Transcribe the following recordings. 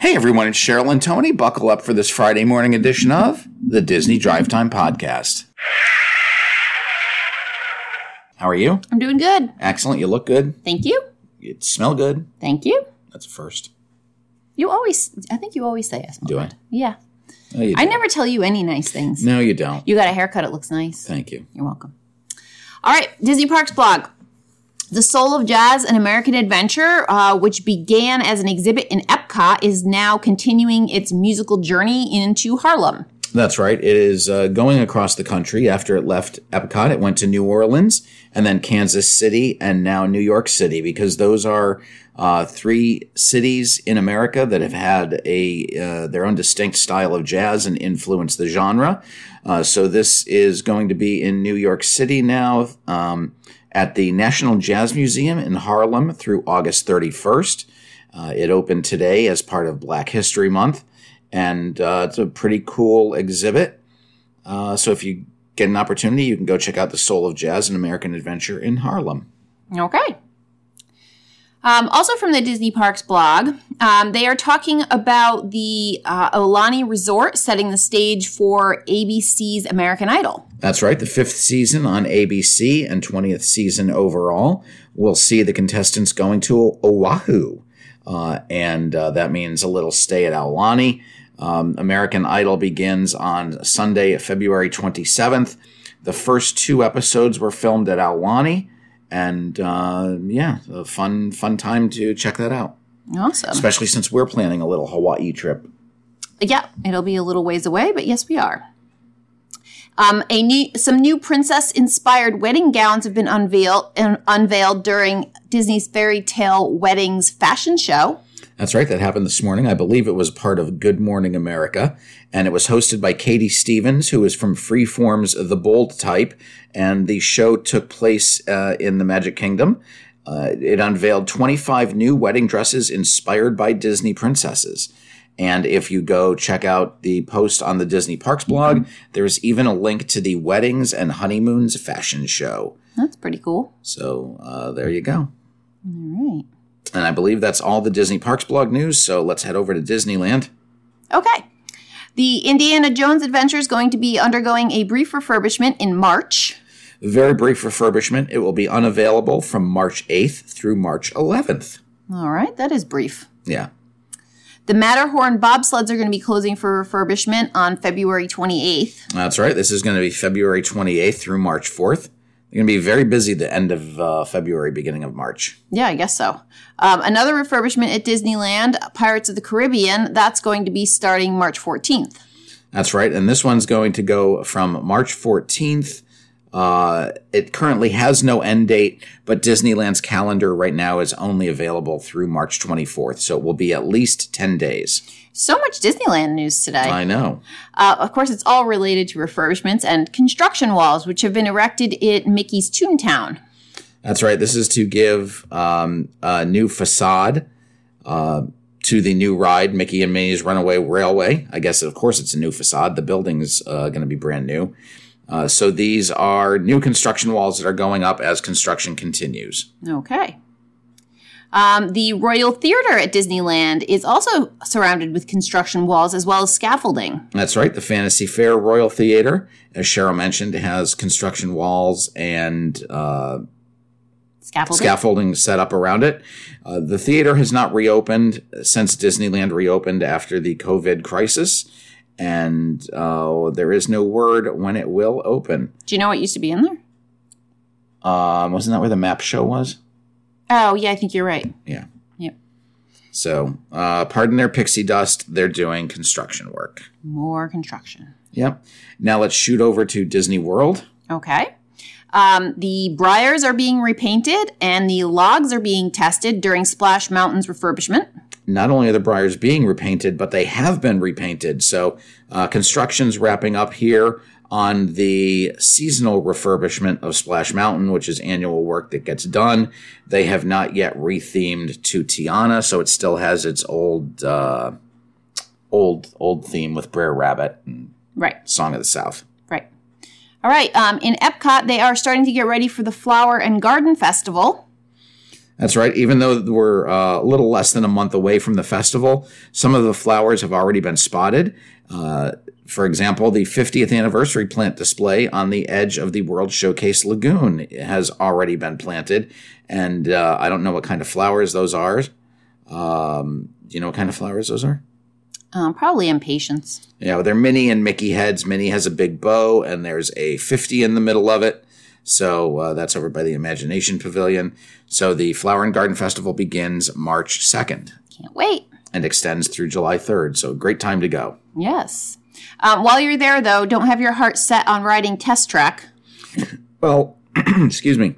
Hey everyone, it's Cheryl and Tony. Buckle up for this Friday morning edition of the Disney Drive Time Podcast. How are you? I'm doing good. Excellent. You look good. Thank you. You smell good. Thank you. That's a first. You always, I think you always say I smell Do I? good. Yeah. No, you I don't. never tell you any nice things. No, you don't. You got a haircut. It looks nice. Thank you. You're welcome. All right, Disney Parks blog. The Soul of Jazz, an American Adventure, uh, which began as an exhibit in Epcot, is now continuing its musical journey into Harlem. That's right. It is uh, going across the country. After it left Epcot, it went to New Orleans and then Kansas City and now New York City because those are uh, three cities in America that have had a uh, their own distinct style of jazz and influenced the genre. Uh, so this is going to be in New York City now um, at the National Jazz Museum in Harlem through August 31st. Uh, it opened today as part of Black History Month and uh, it's a pretty cool exhibit. Uh, so if you get an opportunity, you can go check out the Soul of Jazz and American Adventure in Harlem. Okay. Um, also from the Disney Parks blog, um, they are talking about the uh, Aulani Resort setting the stage for ABC's American Idol. That's right, the fifth season on ABC and 20th season overall. We'll see the contestants going to Oahu. Uh, and uh, that means a little stay at Aulani. Um, American Idol begins on Sunday, February 27th. The first two episodes were filmed at Aulani, and uh, yeah, a fun fun time to check that out. Awesome. Especially since we're planning a little Hawaii trip. Yeah, it'll be a little ways away, but yes, we are. Um, a new, some new princess-inspired wedding gowns have been unveiled unveiled during Disney's Fairy Tale Weddings fashion show. That's right. That happened this morning. I believe it was part of Good Morning America, and it was hosted by Katie Stevens, who is from Freeform's The Bold Type, and the show took place uh, in the Magic Kingdom. Uh, it unveiled 25 new wedding dresses inspired by Disney princesses. And if you go check out the post on the Disney Parks blog, there's even a link to the Weddings and Honeymoons fashion show. That's pretty cool. So uh, there you go. All right. And I believe that's all the Disney Parks blog news. So let's head over to Disneyland. Okay. The Indiana Jones Adventure is going to be undergoing a brief refurbishment in March. Very brief refurbishment. It will be unavailable from March 8th through March 11th. All right, that is brief. Yeah. The Matterhorn bobsleds are going to be closing for refurbishment on February 28th. That's right. This is going to be February 28th through March 4th. They're going to be very busy the end of uh, February, beginning of March. Yeah, I guess so. Um, another refurbishment at Disneyland, Pirates of the Caribbean, that's going to be starting March 14th. That's right. And this one's going to go from March 14th. Uh, it currently has no end date, but Disneyland's calendar right now is only available through March 24th. So it will be at least 10 days. So much Disneyland news today. I know. Uh, of course, it's all related to refurbishments and construction walls, which have been erected at Mickey's Toontown. That's right. This is to give um, a new facade uh, to the new ride, Mickey and Minnie's Runaway Railway. I guess, of course, it's a new facade. The building's uh, going to be brand new. Uh, so these are new construction walls that are going up as construction continues. Okay. Um, the Royal Theater at Disneyland is also surrounded with construction walls as well as scaffolding. That's right. The Fantasy Fair Royal Theater, as Cheryl mentioned, has construction walls and uh, Scaffolding? scaffolding set up around it. Uh, the theater has not reopened since Disneyland reopened after the COVID crisis, and uh, there is no word when it will open. Do you know what used to be in there? Um, wasn't that where the map show was? Oh, yeah, I think you're right. Yeah. Yep. So, uh, pardon their pixie dust. They're doing construction work. More construction. Yep. Now let's shoot over to Disney World. Okay. Um, the briars are being repainted and the logs are being tested during Splash Mountain's refurbishment. not only are the briars being repainted, but they have been repainted. So uh, construction's wrapping up here on the seasonal refurbishment of Splash Mountain, which is annual work that gets done. They have not yet rethemed to Tiana, so it still has its old, uh, old, old theme with Brer Rabbit and Right. Song of the South. All right. Um, in Epcot, they are starting to get ready for the Flower and Garden Festival. That's right. Even though we're uh, a little less than a month away from the festival, some of the flowers have already been spotted. Uh, for example, the 50th anniversary plant display on the edge of the World Showcase Lagoon has already been planted. And uh, I don't know what kind of flowers those are. Um, do you know what kind of flowers those are? Um, probably impatiens. Yeah, well, they're Minnie and Mickey heads. Minnie has a big bow, and there's a 50 in the middle of it. So uh, that's over by the Imagination Pavilion. So the Flower and Garden Festival begins March 2nd Can't wait. and extends through July 3rd. So great time to go. Yes. Um, while you're there, though, don't have your heart set on riding test track. Well, excuse me.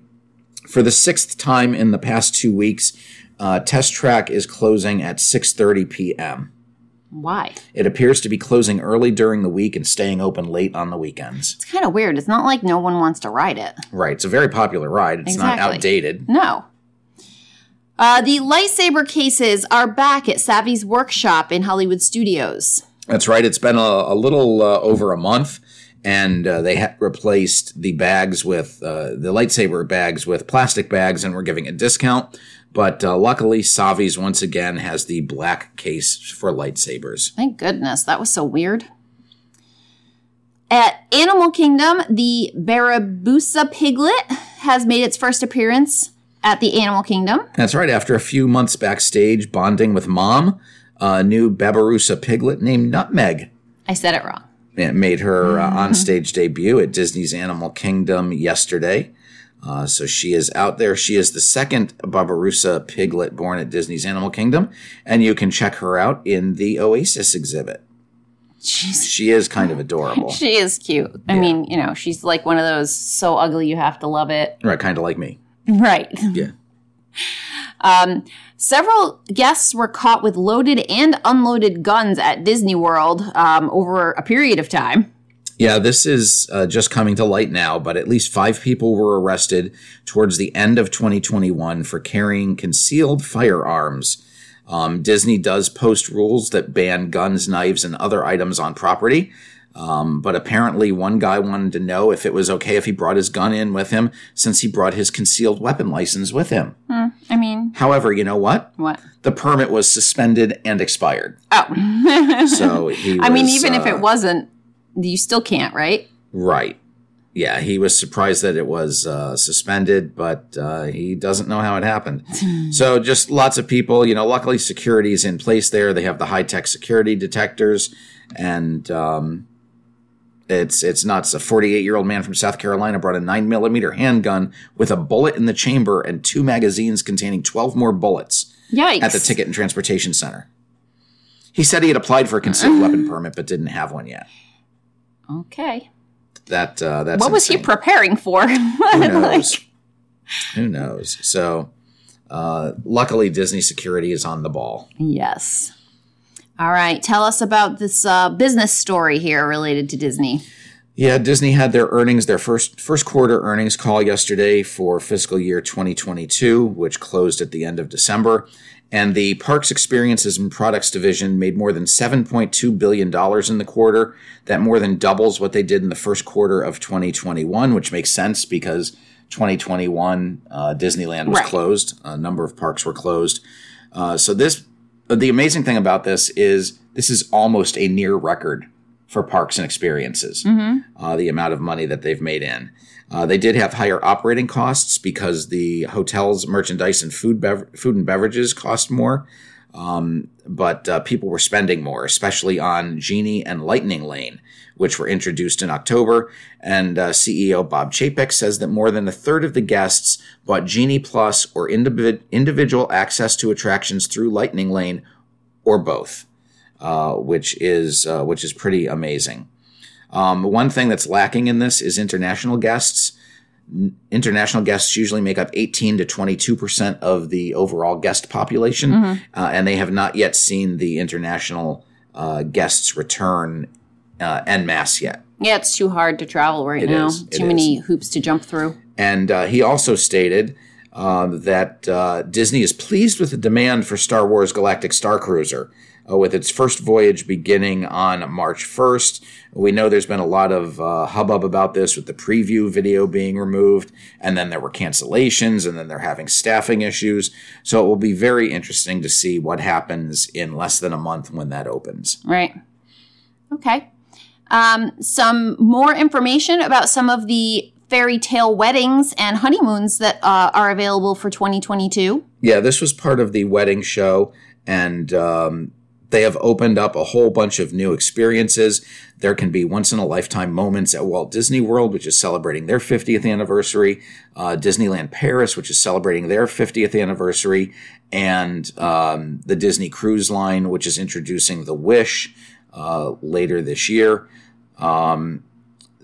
For the sixth time in the past two weeks, uh, Test Track is closing at 6:30 p.m. Why? It appears to be closing early during the week and staying open late on the weekends. It's kind of weird. It's not like no one wants to ride it. Right. It's a very popular ride. It's not outdated. No. Uh, the lightsaber cases are back at Savi's workshop in Hollywood Studios. That's right. It's been a, a little uh, over a month, and uh, they ha- replaced the bags with uh, the lightsaber bags with plastic bags, and we're giving a discount. But uh, luckily, Savi's once again has the black case for lightsabers. Thank goodness. That was so weird. At Animal Kingdom, the Barabusa piglet has made its first appearance at the Animal Kingdom. That's right. After a few months backstage bonding with mom, a new Babarusa piglet named Nutmeg I said it wrong. It made her uh, on-stage debut at Disney's Animal Kingdom yesterday. Uh, so she is out there. She is the second Barbarossa piglet born at Disney's Animal Kingdom, and you can check her out in the Oasis exhibit. She's, She is kind of adorable, she is cute. I mean, you know, she's like one of those so ugly you have to love it. right? Kind of like me. Right. Yeah. Um, several guests were caught with loaded and unloaded guns at Disney World um, over a period of time. Yeah, this is uh, just coming to light now, but at least five people were arrested towards the end of 2021 for carrying concealed firearms. Um, Disney does post rules that ban guns, knives, and other items on property. Um, but apparently, one guy wanted to know if it was okay if he brought his gun in with him since he brought his concealed weapon license with him. I mean, However, you know what? what? The permit was suspended and expired. Oh. So he I mean, was, even if uh, it wasn't, you still can't, right? Right. Yeah, he was surprised that it was uh, suspended, but uh, he doesn't know how it happened. so, just lots of people, you know, luckily security is in place there. They have the high tech security detectors, and um, it's it's nuts. A 48 year old man from South Carolina brought a 9 millimeter handgun with a bullet in the chamber and two magazines containing 12 more bullets Yikes. at the Ticket and Transportation Center. He said he had applied for a concealed weapon permit, but didn't have one yet. Okay. That uh, that's What was he preparing for? Who knows? Who knows? So, uh, luckily, Disney security is on the ball. yes. All right. Tell us about this uh, business story here related to Disney. Yeah, Disney had their earnings, their first first quarter earnings call yesterday for fiscal year 2022, which closed at the end of December. And the Parks Experiences and Products division made more than $7.2 billion in the quarter. That more than doubles what they did in the first quarter of 2021, which makes sense because 2021 uh, Disneyland was Right. closed. A number of parks were closed. Uh, so this, the amazing thing about this is this is almost a near record for parks and experiences. Uh, the amount of money that they've made in. Uh, they did have higher operating costs because the hotels, merchandise, and food, bev- food and beverages cost more. Um, but uh, people were spending more, especially on Genie and Lightning Lane, which were introduced in October. And uh, CEO Bob Chapek says that more than a third of the guests bought Genie Plus or individ- individual access to attractions through Lightning Lane or both, uh, which is uh, which is pretty amazing. Um, one thing that's lacking in this is international guests. N- International guests usually make up 18 to 22 percent of the overall guest population, uh, and they have not yet seen the international uh, guests return uh, en masse yet. Yeah, it's too hard to travel right It now. is. It Too many hoops to jump through. And uh, he also stated um, that uh, Disney is pleased with the demand for Star Wars Galactic Star Cruiser. Uh, with its first voyage beginning on March 1st. We know there's been a lot of uh, hubbub about this with the preview video being removed, and then there were cancellations, and then they're having staffing issues. So it will be very interesting to see what happens in less than a month when that opens. Right. Okay. Um, some more information about some of the fairy tale weddings and honeymoons that uh, are available for 2022. Yeah, this was part of the wedding show, and um, they have opened up a whole bunch of new experiences. There can be once in a lifetime moments at Walt Disney World, which is celebrating their 50th anniversary, uh, Disneyland Paris, which is celebrating their 50th anniversary, and um, the Disney Cruise Line, which is introducing the Wish uh, later this year. Um,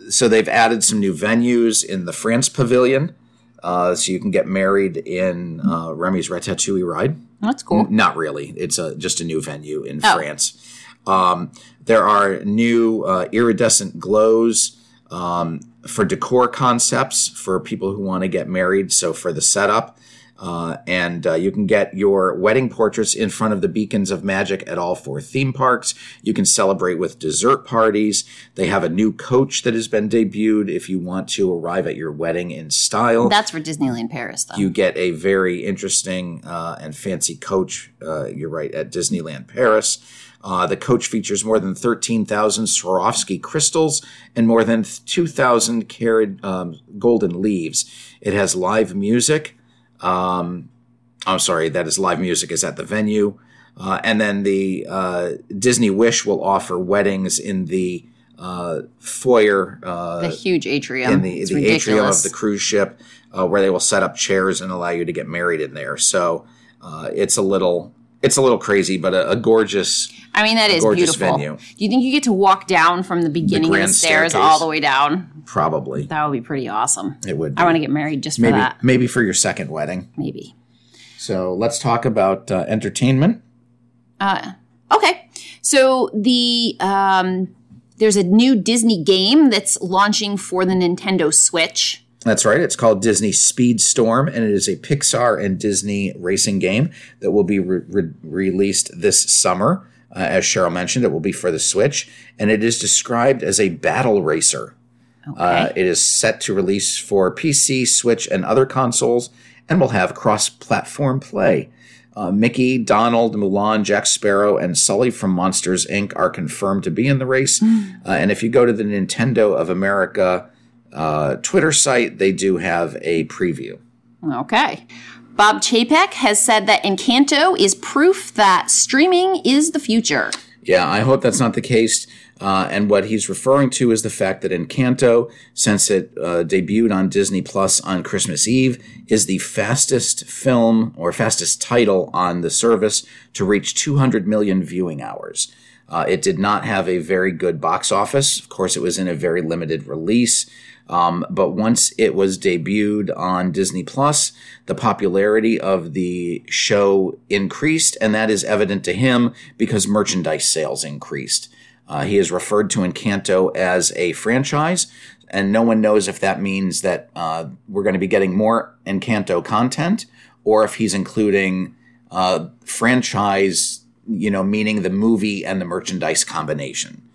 so they've added some new venues in the France Pavilion. Uh, so you can get married in uh, Remy's Ratatouille ride. That's cool. N- not really. It's a, just a new venue in oh. France. Um, there are new uh, iridescent glows um, for decor concepts for people who want to get married. So for the setup, uh, and uh, you can get your wedding portraits in front of the beacons of magic at all four theme parks. You can celebrate with dessert parties. They have a new coach that has been debuted if you want to arrive at your wedding in style. That's for Disneyland Paris, though. You get a very interesting uh, and fancy coach, uh, you're right, at Disneyland Paris. Uh, the coach features more than 13,000 Swarovski crystals and more than 2,000 carat um, golden leaves. It has live music. Um, I'm sorry, that is live music is at the venue. Uh, and then the uh, Disney Wish will offer weddings in the uh, foyer, uh, the huge atrium, in the, the atrium of the cruise ship, uh, where they will set up chairs and allow you to get married in there. So uh, it's a little it's a little crazy, but a, a gorgeous. I mean, that is beautiful. Venue. Do you think you get to walk down from the beginning the of the stairs staircase. all the way down? Probably. That would be pretty awesome. It would. Be. I want to get married just for maybe, that. Maybe for your second wedding. Maybe. So let's talk about uh, entertainment. Uh, okay. So the um, there's a new Disney game that's launching for the Nintendo Switch. That's right. It's called Disney Speedstorm, and it is a Pixar and Disney racing game that will be re- re- released this summer. Uh, as Cheryl mentioned, it will be for the Switch, and it is described as a battle racer. Okay. Uh, it is set to release for PC, Switch, and other consoles, and will have cross platform play. Uh, Mickey, Donald, Mulan, Jack Sparrow, and Sully from Monsters Inc. are confirmed to be in the race. Mm. Uh, and if you go to the Nintendo of America uh, Twitter site, they do have a preview. Okay. Bob Chapek has said that Encanto is proof that streaming is the future. Yeah, I hope that's not the case. Uh, and what he's referring to is the fact that Encanto, since it uh, debuted on Disney Plus on Christmas Eve, is the fastest film or fastest title on the service to reach 200 million viewing hours. Uh, it did not have a very good box office. Of course, it was in a very limited release. Um, but once it was debuted on Disney Plus, the popularity of the show increased, and that is evident to him because merchandise sales increased. Uh, he is referred to Encanto as a franchise, and no one knows if that means that uh, we're going to be getting more Encanto content or if he's including uh, franchise, you know, meaning the movie and the merchandise combination.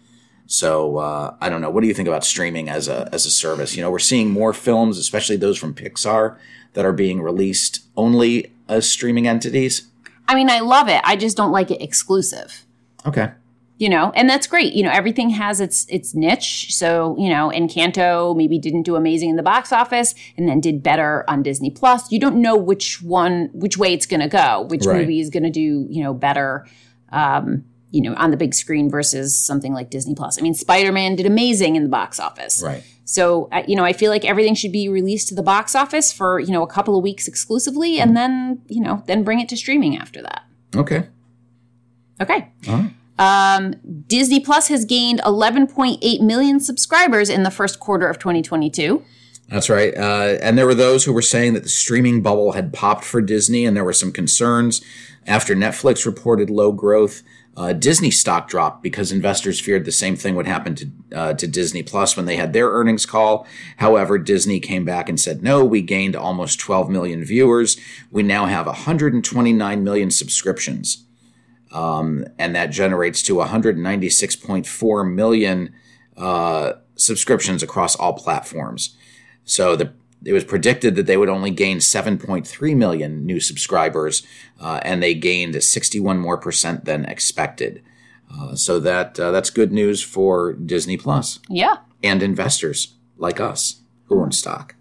So uh, I don't know. What do you think about streaming as a as a service? You know, we're seeing more films, especially those from Pixar, that are being released only as streaming entities. I mean, I love it. I just don't like it exclusive. Okay. You know, and that's great. You know, everything has its its niche. So, you know, Encanto maybe didn't do amazing in the box office and then did better on Disney Plus. You don't know which one which way it's going to go, which right. movie is going to do, you know, better um, you know, on the big screen versus something like Disney Plus. I mean, Spider Man did amazing in the box office. Right. So, you know, I feel like everything should be released to the box office for, you know, a couple of weeks exclusively and then, you know, then bring it to streaming after that. Okay. Okay. Um, Disney Plus has gained 11.8 million subscribers in the first quarter of 2022. That's right. Uh, and there were those who were saying that the streaming bubble had popped for Disney, and there were some concerns after Netflix reported low growth. Uh, Disney stock dropped because investors feared the same thing would happen to uh, to Disney Plus when they had their earnings call. However, Disney came back and said, "No, we gained almost 12 million viewers. We now have 129 million subscriptions." um, and that generates to 196.4 million uh, subscriptions across all platforms. So the it was predicted that they would only gain 7.3 million new subscribers, uh, and they gained 61 more percent than expected. Uh, so that uh, that's good news for Disney Plus Yeah. and investors like us who own stock.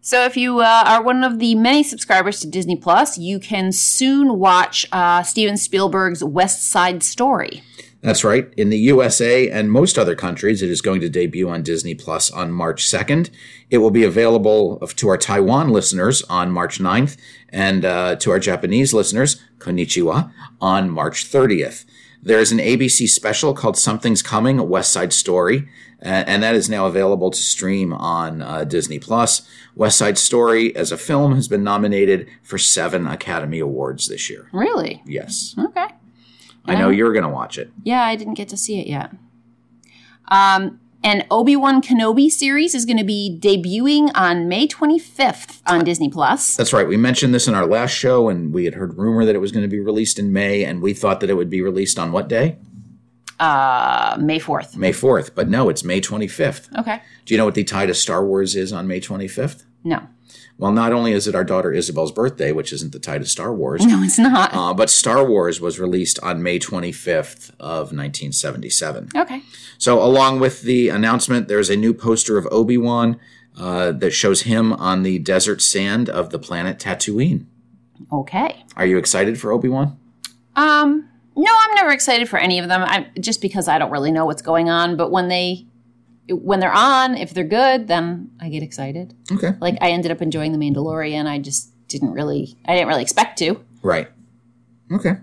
So if you uh, are one of the many subscribers to Disney Plus, you can soon watch uh, Steven Spielberg's West Side Story. That's right. In the USA and most other countries, it is going to debut on Disney Plus on March 2nd. It will be available to our Taiwan listeners on March 9th and uh, to our Japanese listeners, konnichiwa, on March 30th. There is an ABC special called Something's Coming, a West Side Story, and that is now available to stream on uh, Disney Plus. West Side Story, as a film, has been nominated for seven Academy Awards this year. Really? Yes. Okay. I know you're going to watch it. Yeah, I didn't get to see it yet. Um, an Obi Wan Kenobi series is going to be debuting on May 25th on Disney Plus. That's right. We mentioned this in our last show, and we had heard rumor that it was going to be released in May, and we thought that it would be released on what day? Uh, May 4th. May 4th. But no, it's May 25th. Okay. Do you know what the tie to Star Wars is on May 25th? No. Well, not only is it our daughter Isabel's birthday, which isn't the tie to Star Wars, No, it's not. uh, but Star Wars was released on May 25th of 1977. okay. So, along with the announcement, there's a new poster of Obi Wan uh, that shows him on the desert sand of the planet Tatooine. Okay. Are you excited for Obi Wan? Um, no, I'm never excited for any of them. I just because I don't really know what's going on. But when they when they're on, if they're good, then I get excited. Okay. Like I ended up enjoying The Mandalorian. I just didn't really I didn't really expect to. Right. Okay.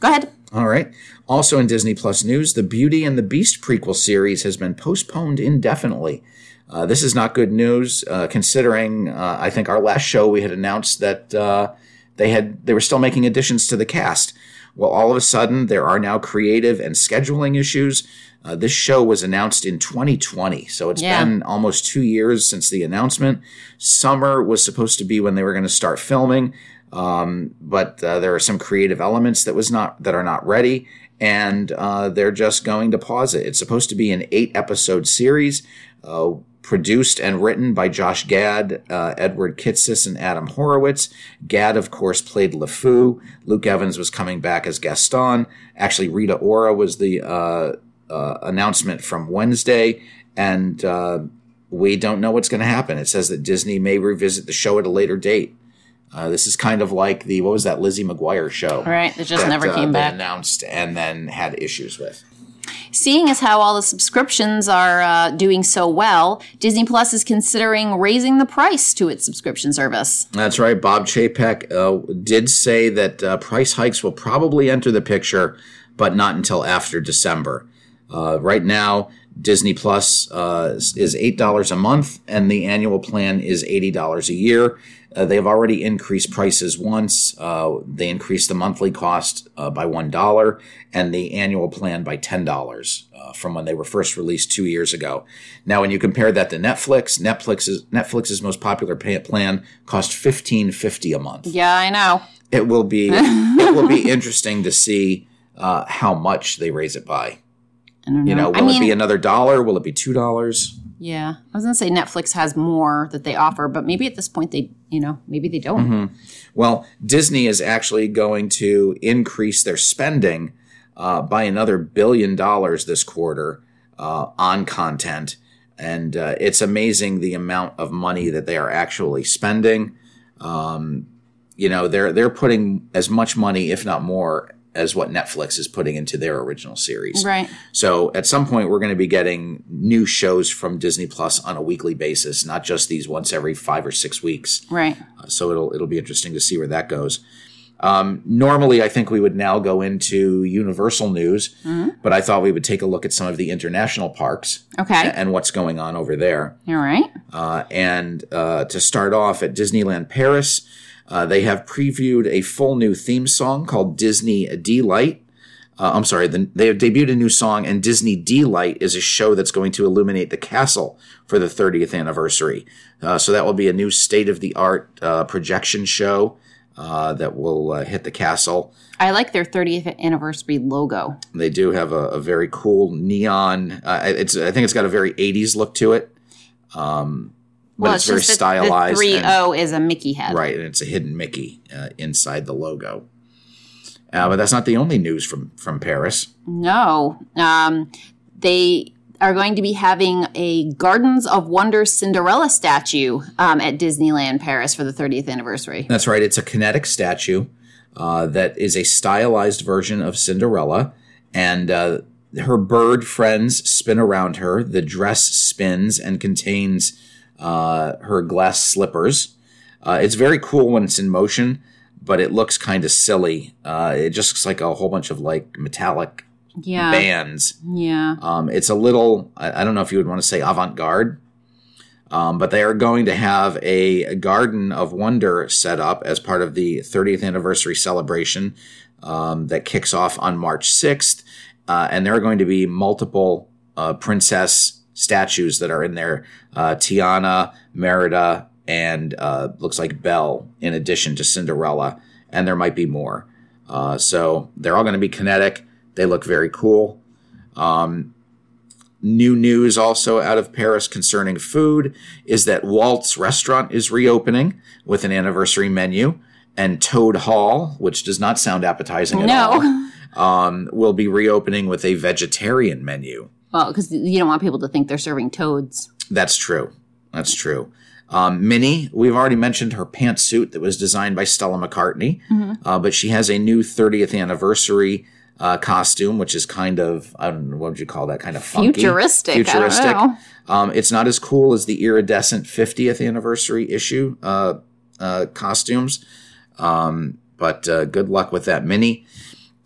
Go ahead. All right. Also in Disney Plus news, the Beauty and the Beast prequel series has been postponed indefinitely. Uh, this is not good news, uh, considering uh, I think our last show we had announced that uh, they had they were still making additions to the cast. Well, all of a sudden there are now creative and scheduling issues. Uh, this show was announced in 2020, so it's Yeah. been almost two years since the announcement. Summer was supposed to be when they were going to start filming, um, but uh, there are some creative elements that was not that are not ready, and uh, they're just going to pause it. It's supposed to be an eight episode series. Uh, Produced and written by Josh Gad, uh, Edward Kitsis, and Adam Horowitz. Gad, of course, played LeFou. Luke Evans was coming back as Gaston. Actually, Rita Ora was the uh, announcement from Wednesday, and uh, we don't know what's going to happen. It says that Disney may revisit the show at a later date. Uh, this is kind of like the what was that Lizzie McGuire show? All right, it just that, never uh, came back. Announced and then had issues with. Seeing as how all the subscriptions are uh, doing so well, Disney Plus is considering raising the price to its subscription service. That's right. Bob Chapek uh, did say that uh, price hikes will probably enter the picture, but not until after December. Uh, right now, Disney Plus uh, is eight dollars a month, and the annual plan is eighty dollars a year. Uh, they've already increased prices once. Uh, they increased the monthly cost uh, by one dollar and the annual plan by ten dollars uh, from when they were first released two years ago. Now, when you compare that to Netflix, Netflix's Netflix's most popular plan cost fifteen fifty a month. Yeah, I know. It will be it will be interesting to see uh, how much they raise it by. I don't know. You know, will I mean, it be another dollar? Will it be two dollars? yeah, I was gonna say Netflix has more that they offer, but maybe at this point they, you know, maybe they don't. Mm-hmm. Well, Disney is actually going to increase their spending uh, by another billion dollars this quarter uh, on content. And uh, it's amazing the amount of money that they are actually spending. Um, you know, they're they're putting as much money, if not more, as what Netflix is putting into their original series. Right. So at some point, we're going to be getting new shows from Disney Plus on a weekly basis, not just these once every five or six weeks. Right. Uh, so it'll it'll be interesting to see where that goes. Um, normally, I think we would now go into Universal news, but I thought we would take a look at some of the international parks Okay. and what's going on over there. All right. Uh, and uh, to start off at Disneyland Paris, uh, they have previewed a full new theme song called Disney Delight. Uh, I'm sorry, the, they have debuted a new song, and Disney Delight is a show that's going to illuminate the castle for the 30th anniversary. Uh, so that will be a new state of the art uh, projection show. uh, that will uh, hit the castle. I like their 30th anniversary logo. They do have a, a very cool neon. Uh, it's I think it's got a very 80s look to it. Um, but it's, very just stylized. The three O is a Mickey head. Right, and it's a hidden Mickey uh, inside the logo. Uh, but that's not the only news from from Paris. No, um, they are going to be having a Gardens of Wonder Cinderella statue um, at Disneyland Paris for the 30th anniversary. That's right. It's a kinetic statue uh, that is a stylized version of Cinderella, and uh, her bird friends spin around her. The dress spins and contains uh, her glass slippers. Uh, it's very cool when it's in motion, but it looks kind of silly. Uh, it just looks like a whole bunch of like metallic Yeah, bands. yeah. Um, it's a little, I, I don't know if you would want to say avant garde, um, but they are going to have a Garden of Wonder set up as part of the 30th anniversary celebration um, that kicks off on March 6th. Uh, and there are going to be multiple uh, princess statues that are in there uh, Tiana, Merida, and uh, looks like Belle, in addition to Cinderella. And there might be more. Uh, so they're all going to be kinetic. They look very cool. Um, new news also out of Paris concerning food is that Walt's restaurant is reopening with an anniversary menu, and Toad Hall, which does not sound appetizing at all, um, will be reopening with a vegetarian menu. Well, because you don't want people to think they're serving toads. That's true. That's true. Um, Minnie, we've already mentioned her pantsuit that was designed by Stella McCartney, uh, but she has a new 30th anniversary uh, costume, which is kind of, I don't know, what would you call that? Kind of funky. Futuristic. Futuristic. I don't know. Um, it's not as cool as the iridescent 50th anniversary issue uh, uh, costumes, um, but uh, good luck with that, Minnie.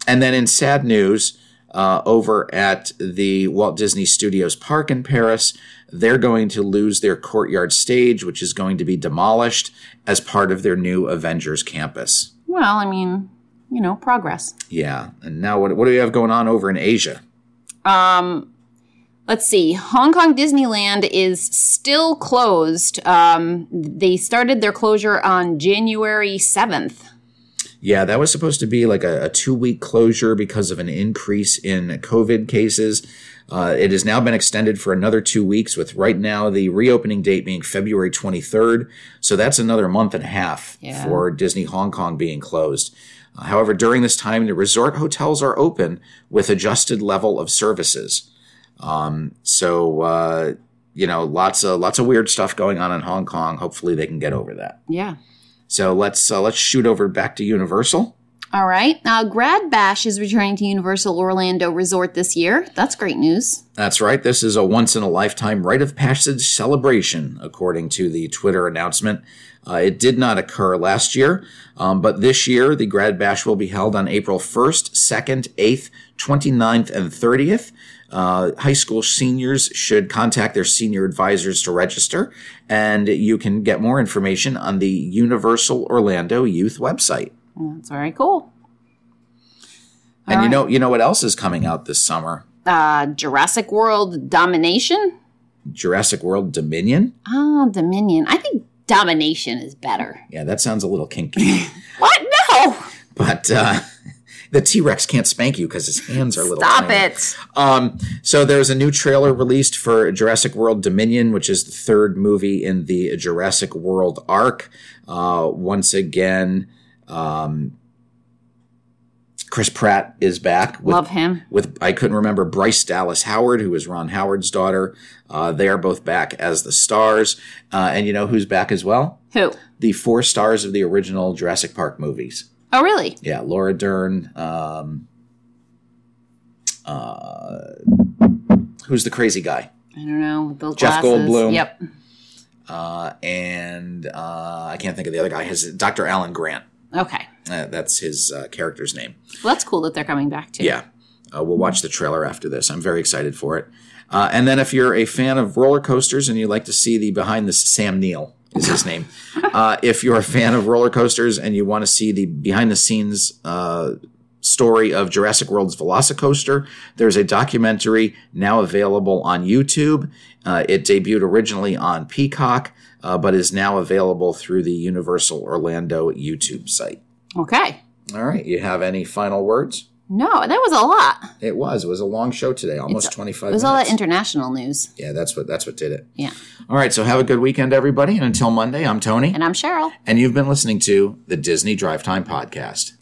And then in sad news, uh, over at the Walt Disney Studios Park in Paris, they're going to lose their courtyard stage, which is going to be demolished as part of their new Avengers campus. Well, I mean, you know, progress. Yeah. And now, what, what do we have going on over in Asia? Um, let's see. Hong Kong Disneyland is still closed. Um, they started their closure on January 7th. Yeah, that was supposed to be like a, a two week closure because of an increase in COVID cases. Uh, it has now been extended for another two weeks, with right now the reopening date being February 23rd. So that's another month and a half Yeah. for Disney Hong Kong being closed. Uh, however, during this time, the resort hotels are open with adjusted level of services. Um, so, uh, you know, lots of lots of weird stuff going on in Hong Kong. Hopefully, they can get over that. Yeah. So let's uh, let's shoot over back to Universal. All right. Now, Grad Bash is returning to Universal Orlando Resort this year. That's great news. That's right. This is a once in a lifetime rite of passage celebration, according to the Twitter announcement. Uh, it did not occur last year, um, but this year the Grad Bash will be held on April 1st, 2nd, 8th, 29th, and 30th. Uh, high school seniors should contact their senior advisors to register, and you can get more information on the Universal Orlando Youth website. That's very cool. And All you know, you know what else is coming out this summer? Uh, Jurassic World Domination? Jurassic World Dominion. Ah, Dominion. I think Domination is better. Yeah, that sounds a little kinky. What? No! but uh, the T Rex can't spank you because his hands are little. Stop tiny. it. Um, so there's a new trailer released for Jurassic World Dominion, which is the third movie in the Jurassic World arc. Uh, once again, um, Chris Pratt is back. With, Love him. with I couldn't remember Bryce Dallas Howard, who is Ron Howard's daughter. Uh, they are both back as the stars, uh, and you know who's back as well? Who? The four stars of the original Jurassic Park movies. Oh, really? Yeah, Laura Dern. Um, uh, who's the crazy guy? I don't know. Jeff glasses. Goldblum. Yep. Uh, and uh, I can't think of the other guy. His Dr. Alan Grant. Okay. Uh, that's his uh, character's name. Well, that's cool that they're coming back too. Yeah. Uh, we'll watch the trailer after this. I'm very excited for it. Uh, and then if you're a fan of roller coasters and you like to see the behind the Sam Neill is his name. uh, if you're a fan of roller coasters and you want to see the behind the scenes uh, story of Jurassic World's Velocicoaster. There's a documentary now available on YouTube. Uh, it debuted originally on Peacock, uh, but is now available through the Universal Orlando YouTube site. Okay. All right. You have any final words? No, that was a lot. It was. It was a long show today, almost It's- 25 It was minutes. all that international news. yeah, that's what that's what did it. Yeah. All right, so have a good weekend everybody and until Monday, I'm Tony And I'm Cheryl. and you've been listening to the Disney Drive Time podcast.